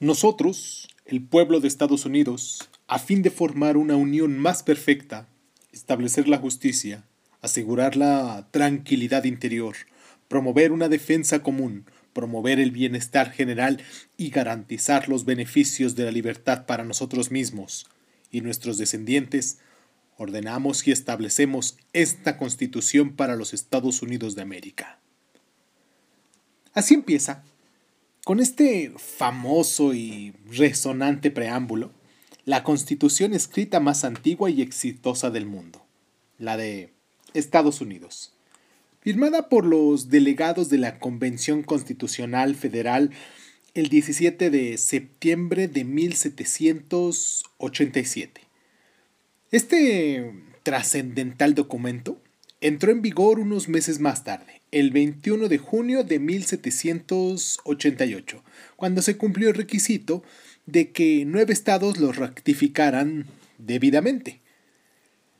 Nosotros, el pueblo de Estados Unidos, a fin de formar una unión más perfecta, establecer la justicia, asegurar la tranquilidad interior, promover una defensa común, promover el bienestar general y garantizar los beneficios de la libertad para nosotros mismos y nuestros descendientes, ordenamos y establecemos esta Constitución para los Estados Unidos de América. Así empieza, con este famoso y resonante preámbulo, la Constitución escrita más antigua y exitosa del mundo, la de Estados Unidos. Firmada por los delegados de la Convención Constitucional Federal el 17 de septiembre de 1787. Este trascendental documento entró en vigor unos meses más tarde, el 21 de junio de 1788, cuando se cumplió el requisito de que nueve estados lo ratificaran debidamente.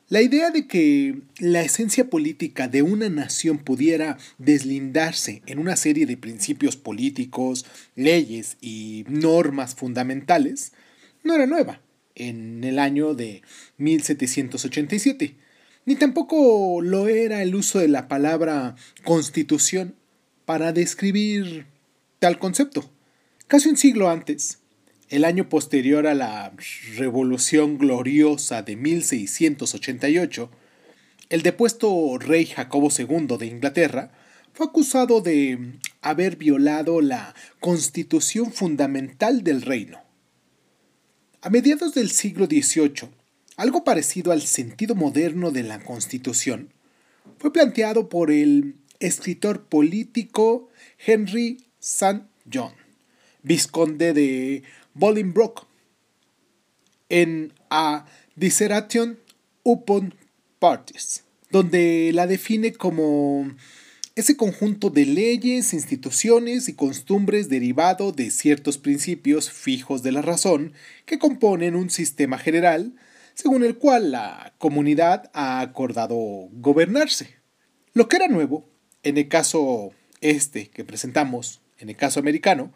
La idea de que la esencia política de una nación pudiera deslindarse en una serie de principios políticos, leyes y normas fundamentales no era nueva en el año de 1787, ni tampoco lo era el uso de la palabra constitución para describir tal concepto. Casi un siglo antes, el año posterior a la Revolución Gloriosa de 1688, el depuesto rey Jacobo II de Inglaterra fue acusado de haber violado la constitución fundamental del reino. A mediados del siglo XVIII, algo parecido al sentido moderno de la constitución fue planteado por el escritor político Henry St. John, vizconde de Bolingbroke en A Dissertation upon Parties, donde la define como ese conjunto de leyes, instituciones y costumbres derivado de ciertos principios fijos de la razón que componen un sistema general según el cual la comunidad ha acordado gobernarse. Lo que era nuevo, en el caso este que presentamos, en el caso americano,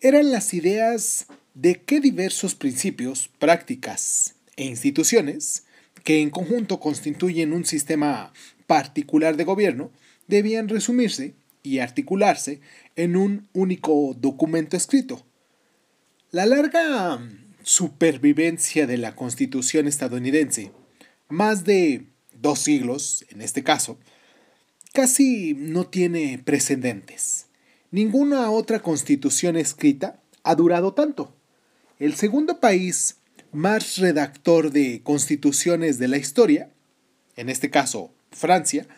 eran las ideas de qué diversos principios, prácticas e instituciones, que en conjunto constituyen un sistema particular de gobierno, debían resumirse y articularse en un único documento escrito. La larga supervivencia de la Constitución estadounidense, más de dos siglos en este caso, casi no tiene precedentes. Ninguna otra constitución escrita ha durado tanto el segundo país más redactor de constituciones de la historia, en este caso Francia,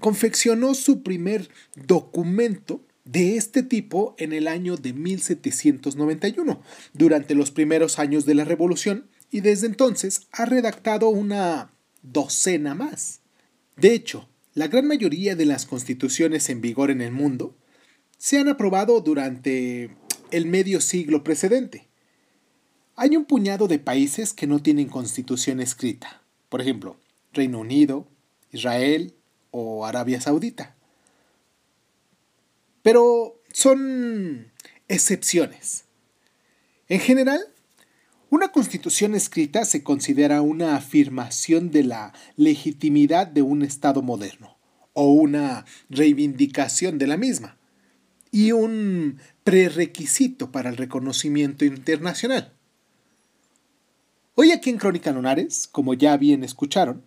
confeccionó su primer documento de este tipo en el año de 1791, durante los primeros años de la Revolución, y desde entonces ha redactado una docena más. De hecho, la gran mayoría de las constituciones en vigor en el mundo se han aprobado durante el medio siglo precedente. Hay un puñado de países que no tienen constitución escrita, por ejemplo, Reino Unido, Israel o Arabia Saudita. Pero son excepciones. En general, una constitución escrita se considera una afirmación de la legitimidad de un Estado moderno o una reivindicación de la misma y un prerequisito para el reconocimiento internacional. Hoy aquí en Crónica Lunares, como ya bien escucharon,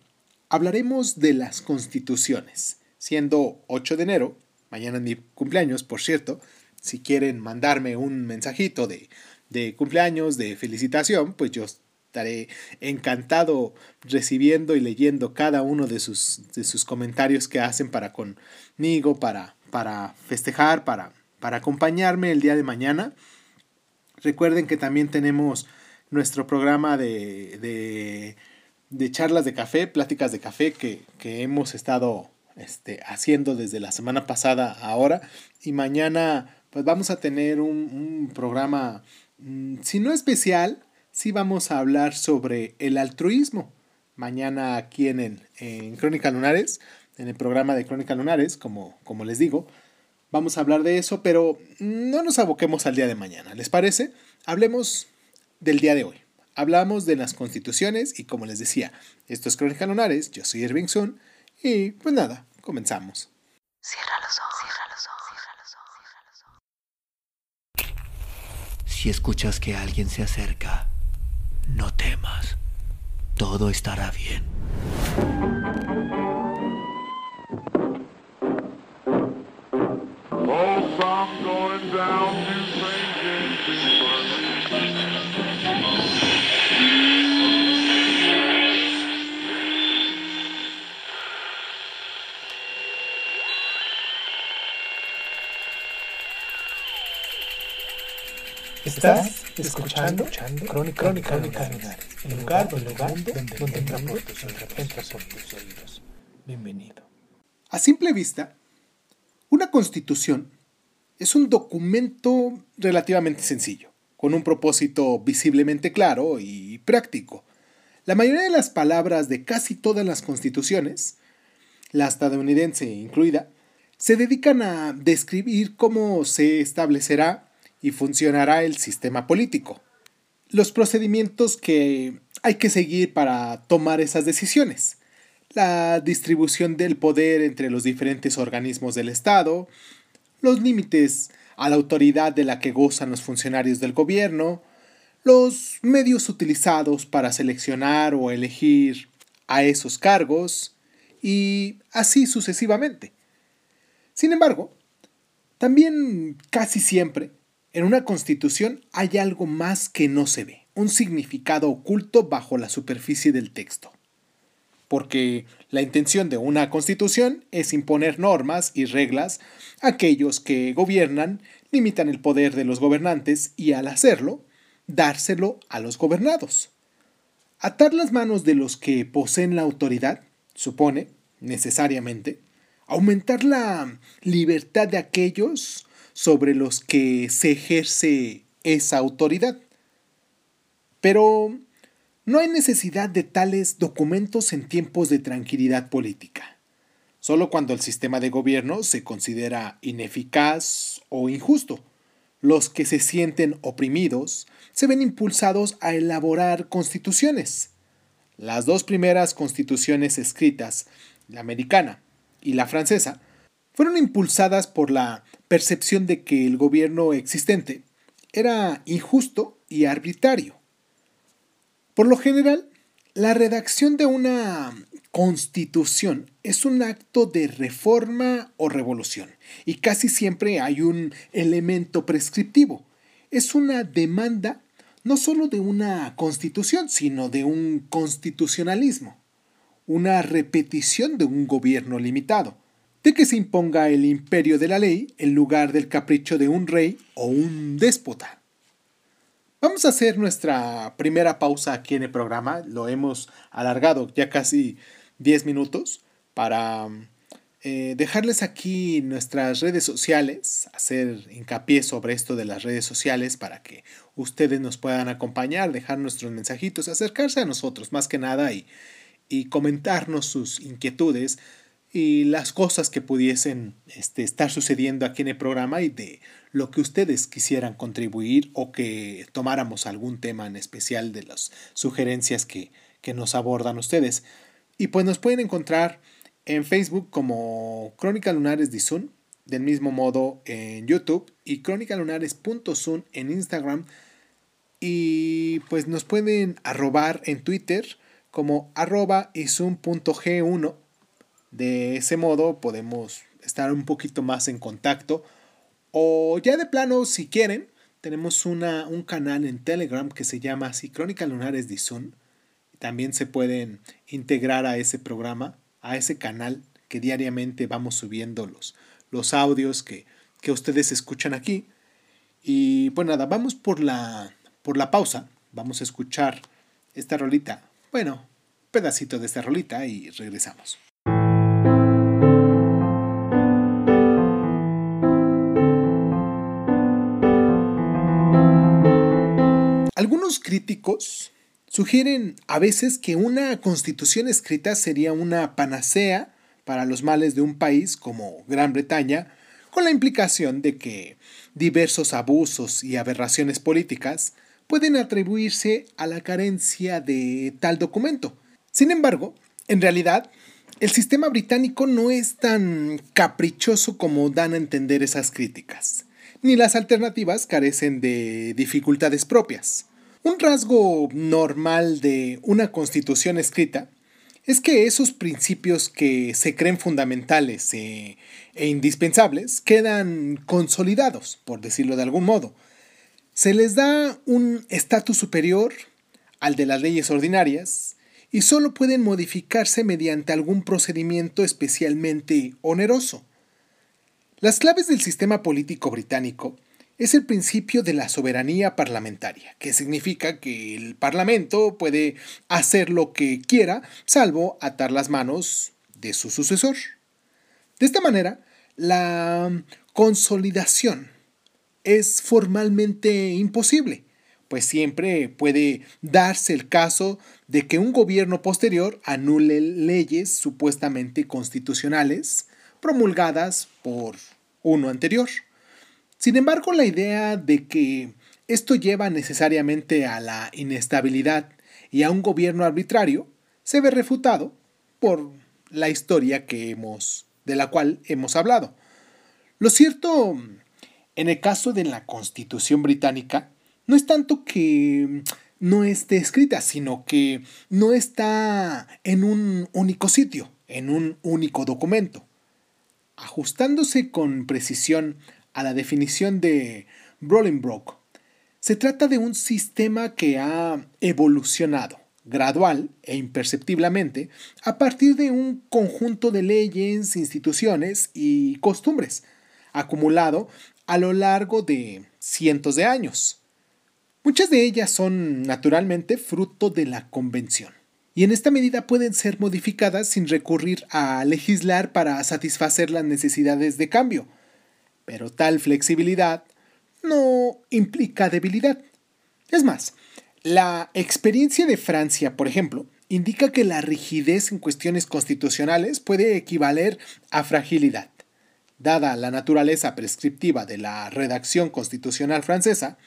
hablaremos de las constituciones, siendo 8 de enero, mañana es mi cumpleaños, por cierto, si quieren mandarme un mensajito de, de cumpleaños, de felicitación, pues yo estaré encantado recibiendo y leyendo cada uno de sus, de sus comentarios que hacen para conmigo, para, para festejar, para, para acompañarme el día de mañana. Recuerden que también tenemos nuestro programa de, de, charlas de café, pláticas de café que, hemos estado este, haciendo desde la semana pasada ahora. Y mañana pues vamos a tener un, programa, mm, si no especial, sí vamos a hablar sobre el altruismo. Mañana aquí en, en Crónica Lunares, en el programa de Crónica Lunares, como, como les digo, vamos a hablar de eso, pero no nos aboquemos al día de mañana, ¿les parece? hablemos del día de hoy. Hablamos de las constituciones y como les decía, esto es Crónica Lunares, yo soy Irving Sun y pues nada, comenzamos. Cierra los ojos, cierra los ojos, cierra los ojos, cierra los ojos. Si escuchas que alguien se acerca, no temas. Todo estará bien. Estás escuchando, Crónica, Crónica, Crónica el lugar, el lugar donde, donde entra por tus oídos. Bienvenido. A simple vista, una constitución es un documento relativamente sencillo, con un propósito visiblemente claro y práctico. La mayoría de las palabras de casi todas las constituciones, la estadounidense incluida, se dedican a describir cómo se establecerá y funcionará el sistema político. Los procedimientos que hay que seguir para tomar esas decisiones. La distribución del poder entre los diferentes organismos del Estado, los límites a la autoridad de la que gozan los funcionarios del gobierno, los medios utilizados para seleccionar o elegir a esos cargos, y así sucesivamente. Sin embargo, también casi siempre en una constitución hay algo más que no se ve, un significado oculto bajo la superficie del texto. Porque la intención de una constitución es imponer normas y reglas a aquellos que gobiernan, limitan el poder de los gobernantes y al hacerlo, dárselo a los gobernados. Atar las manos de los que poseen la autoridad supone, necesariamente, aumentar la libertad de aquellos sobre los que se ejerce esa autoridad. Pero no hay necesidad de tales documentos en tiempos de tranquilidad política. Solo cuando el sistema de gobierno se considera ineficaz o injusto. Los que se sienten oprimidos se ven impulsados a elaborar constituciones. Las dos primeras constituciones escritas, la americana y la francesa, fueron impulsadas por la percepción de que el gobierno existente era injusto y arbitrario. Por lo general, la redacción de una constitución es un acto de reforma o revolución y casi siempre hay un elemento prescriptivo. Es una demanda no solo de una constitución, sino de un constitucionalismo, una repetición de un gobierno limitado de que se imponga el imperio de la ley en lugar del capricho de un rey o un déspota. Vamos a hacer nuestra primera pausa aquí en el programa. Lo hemos alargado ya casi 10 minutos para eh, dejarles aquí nuestras redes sociales, hacer hincapié sobre esto de las redes sociales para que ustedes nos puedan acompañar, dejar nuestros mensajitos, acercarse a nosotros más que nada y, y comentarnos sus inquietudes y las cosas que pudiesen este, estar sucediendo aquí en el programa y de lo que ustedes quisieran contribuir o que tomáramos algún tema en especial de las sugerencias que, nos abordan ustedes. Y pues nos pueden encontrar en Facebook como Crónica Lunares de Zoom, del mismo modo en YouTube y crónicalunares.zoom en Instagram. Y pues nos pueden arrobar en Twitter como arroba y 1 de ese modo podemos estar un poquito más en contacto. O ya de plano, si quieren, tenemos una, un canal en Telegram que se llama así Lunares de Zoom. También se pueden integrar a ese programa, a ese canal que diariamente vamos subiendo los, los audios que, que ustedes escuchan aquí. Y pues nada, vamos por la, por la pausa. Vamos a escuchar esta rolita. Bueno, pedacito de esta rolita y regresamos. Críticos sugieren a veces que una constitución escrita sería una panacea para los males de un país como Gran Bretaña, con la implicación de que diversos abusos y aberraciones políticas pueden atribuirse a la carencia de tal documento. Sin embargo, en realidad, el sistema británico no es tan caprichoso como dan a entender esas críticas, ni las alternativas carecen de dificultades propias. Un rasgo normal de una constitución escrita es que esos principios que se creen fundamentales e, e, indispensables quedan consolidados, por decirlo de algún modo. Se les da un estatus superior al de las leyes ordinarias y solo pueden modificarse mediante algún procedimiento especialmente oneroso. Las claves del sistema político británico es el principio de la soberanía parlamentaria, que significa que el Parlamento puede hacer lo que quiera, salvo atar las manos de su sucesor. De esta manera, la consolidación es formalmente imposible, pues siempre puede darse el caso de que un gobierno posterior anule leyes supuestamente constitucionales promulgadas por uno anterior. Sin embargo, la idea de que esto lleva necesariamente a la inestabilidad y a un gobierno arbitrario se ve refutado por la historia que hemos de la cual hemos hablado. Lo cierto en el caso de la Constitución británica no es tanto que no esté escrita, sino que no está en un único sitio, en un único documento. Ajustándose con precisión a la definición de Brolenbrock, se trata de un sistema que ha evolucionado gradual e imperceptiblemente a partir de un conjunto de leyes, instituciones y costumbres, acumulado a lo largo de cientos de años. Muchas de ellas son naturalmente fruto de la convención, y en esta medida pueden ser modificadas sin recurrir a legislar para satisfacer las necesidades de cambio, pero tal flexibilidad no implica debilidad. Es más, la experiencia de Francia, por ejemplo, indica que la rigidez en cuestiones constitucionales puede equivaler a fragilidad. Dada la naturaleza prescriptiva de la redacción constitucional francesa,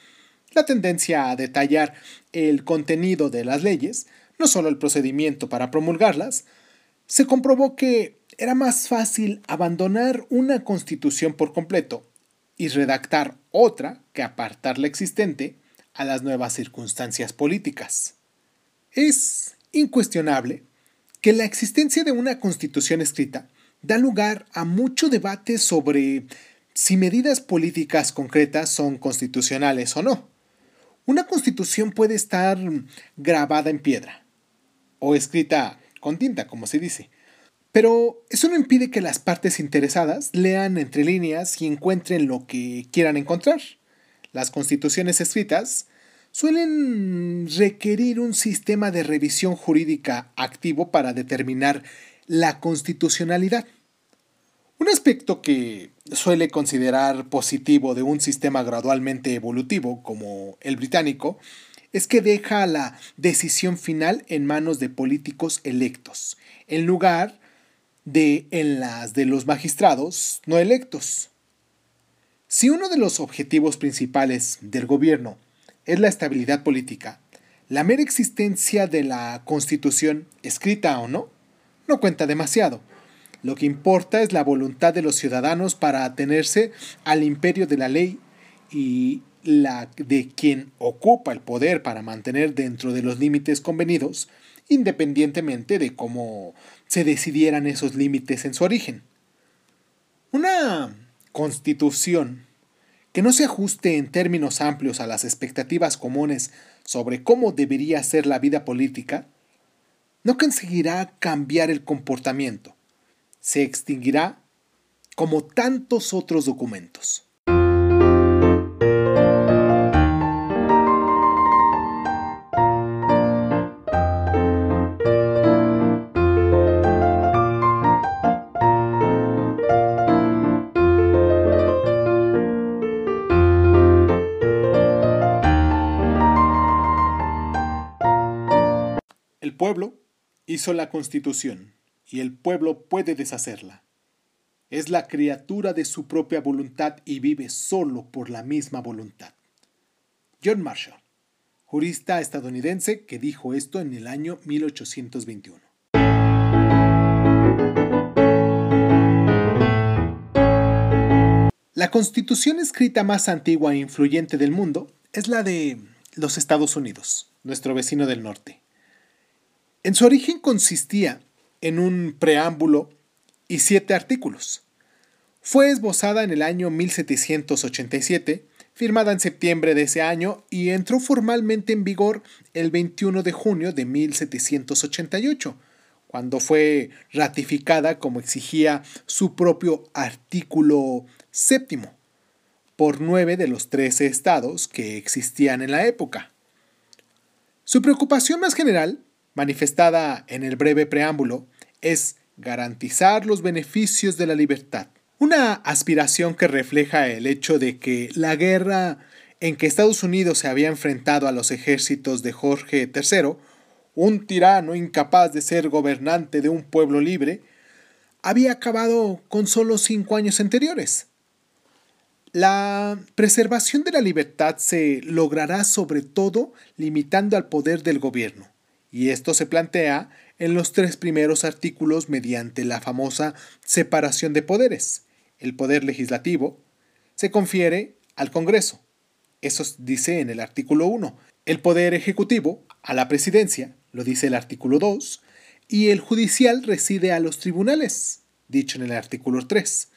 la tendencia a detallar el contenido de las leyes, no solo el procedimiento para promulgarlas, se comprobó que era más fácil abandonar una constitución por completo y redactar otra que apartar la existente a las nuevas circunstancias políticas. Es incuestionable que la existencia de una constitución escrita da lugar a mucho debate sobre si medidas políticas concretas son constitucionales o no. Una constitución puede estar grabada en piedra o escrita con tinta, como se dice, pero eso no impide que las partes interesadas lean entre líneas y encuentren lo que quieran encontrar. Las constituciones escritas suelen requerir un sistema de revisión jurídica activo para determinar la constitucionalidad. Un aspecto que suele considerar positivo de un sistema gradualmente evolutivo como el británico es que deja la decisión final en manos de políticos electos, en lugar de en las de los magistrados no electos. Si uno de los objetivos principales del gobierno es la estabilidad política, la mera existencia de la Constitución, escrita o no, no cuenta demasiado. Lo que importa es la voluntad de los ciudadanos para atenerse al imperio de la ley y la de quien ocupa el poder para mantener dentro de los límites convenidos, independientemente de cómo se decidieran esos límites en su origen. Una constitución que no se ajuste en términos amplios a las expectativas comunes sobre cómo debería ser la vida política, no conseguirá cambiar el comportamiento, se extinguirá como tantos otros documentos. Hizo la constitución y el pueblo puede deshacerla. es la criatura de su propia voluntad y vive solo por la misma voluntad. John Marshall, jurista estadounidense que dijo esto en el año 1821. La constitución escrita más antigua e influyente del mundo es la de los Estados Unidos, nuestro vecino del norte. En su origen consistía en un preámbulo y siete artículos. Fue esbozada en el año 1787, firmada en septiembre de ese año y entró formalmente en vigor el 21 de junio de 1788, cuando fue ratificada como exigía su propio artículo séptimo por nueve de los trece estados que existían en la época. Su preocupación más general, manifestada en el breve preámbulo, es garantizar los beneficios de la libertad. Una aspiración que refleja el hecho de que la guerra en que Estados Unidos se había enfrentado a los ejércitos de Jorge III, un tirano incapaz de ser gobernante de un pueblo libre, había acabado con solo cinco años anteriores. La preservación de la libertad se logrará sobre todo limitando al poder del gobierno, y esto se plantea en los tres primeros artículos mediante la famosa separación de poderes. El poder legislativo se confiere al Congreso, eso dice en el artículo 1. El poder ejecutivo a la presidencia, lo dice el artículo 2, y el judicial reside a los tribunales, dicho en el artículo 3.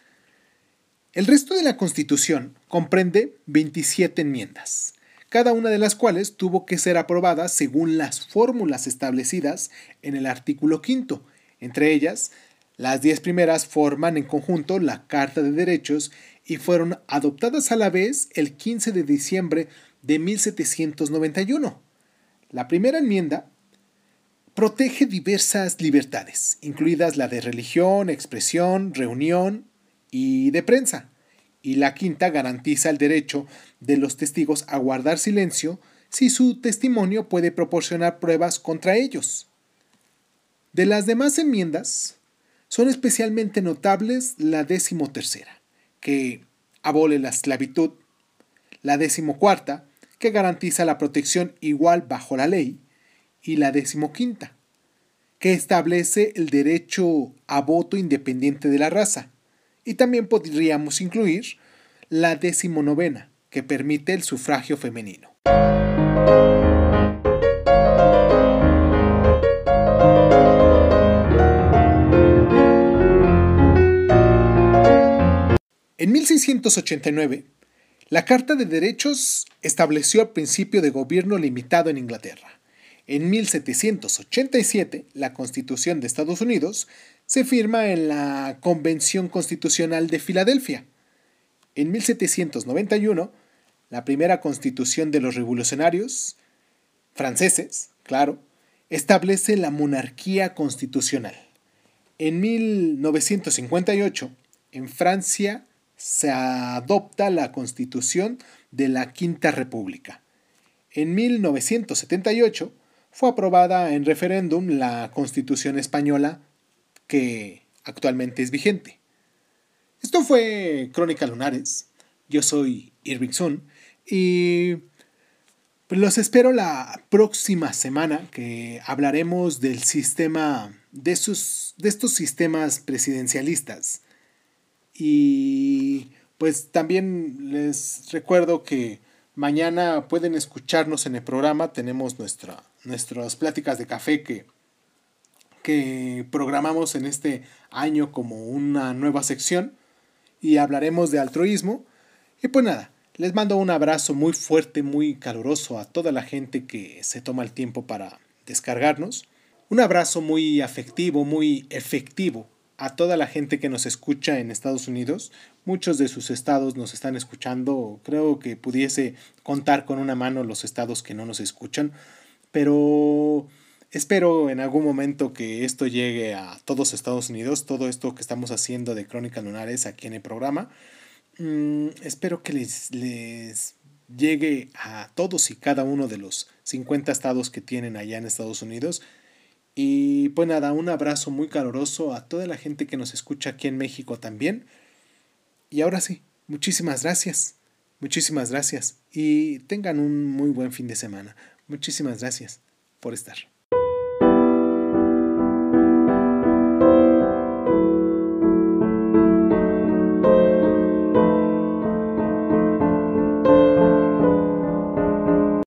El resto de la Constitución comprende 27 enmiendas cada una de las cuales tuvo que ser aprobada según las fórmulas establecidas en el artículo quinto. Entre ellas, las diez primeras forman en conjunto la Carta de Derechos y fueron adoptadas a la vez el 15 de diciembre de 1791. La primera enmienda protege diversas libertades, incluidas la de religión, expresión, reunión y de prensa y la quinta garantiza el derecho de los testigos a guardar silencio si su testimonio puede proporcionar pruebas contra ellos. De las demás enmiendas, son especialmente notables la decimotercera, que abole la esclavitud, la decimocuarta, que garantiza la protección igual bajo la ley, y la decimoquinta, que establece el derecho a voto independiente de la raza, y también podríamos incluir la decimonovena, que permite el sufragio femenino. En 1689, la Carta de Derechos estableció el principio de gobierno limitado en Inglaterra. En 1787, la Constitución de Estados Unidos se firma en la Convención Constitucional de Filadelfia. En 1791, la primera constitución de los revolucionarios franceses, claro, establece la monarquía constitucional. En 1958, en Francia, se adopta la constitución de la Quinta República. En 1978 fue aprobada en referéndum la constitución española que actualmente es vigente. Esto fue Crónica Lunares. Yo soy Irving Sun y los espero la próxima semana que hablaremos del sistema, de, sus, de estos sistemas presidencialistas. Y pues también les recuerdo que mañana pueden escucharnos en el programa. Tenemos nuestra, nuestras pláticas de café que que programamos en este año como una nueva sección y hablaremos de altruismo. Y pues nada, les mando un abrazo muy fuerte, muy caluroso a toda la gente que se toma el tiempo para descargarnos. Un abrazo muy afectivo, muy efectivo a toda la gente que nos escucha en Estados Unidos. Muchos de sus estados nos están escuchando. Creo que pudiese contar con una mano los estados que no nos escuchan. Pero Espero en algún momento que esto llegue a todos Estados Unidos, todo esto que estamos haciendo de Crónicas Lunares aquí en el programa. Mm, espero que les, les llegue a todos y cada uno de los 50 estados que tienen allá en Estados Unidos. Y pues nada, un abrazo muy caluroso a toda la gente que nos escucha aquí en México también. Y ahora sí, muchísimas gracias. Muchísimas gracias. Y tengan un muy buen fin de semana. Muchísimas gracias por estar.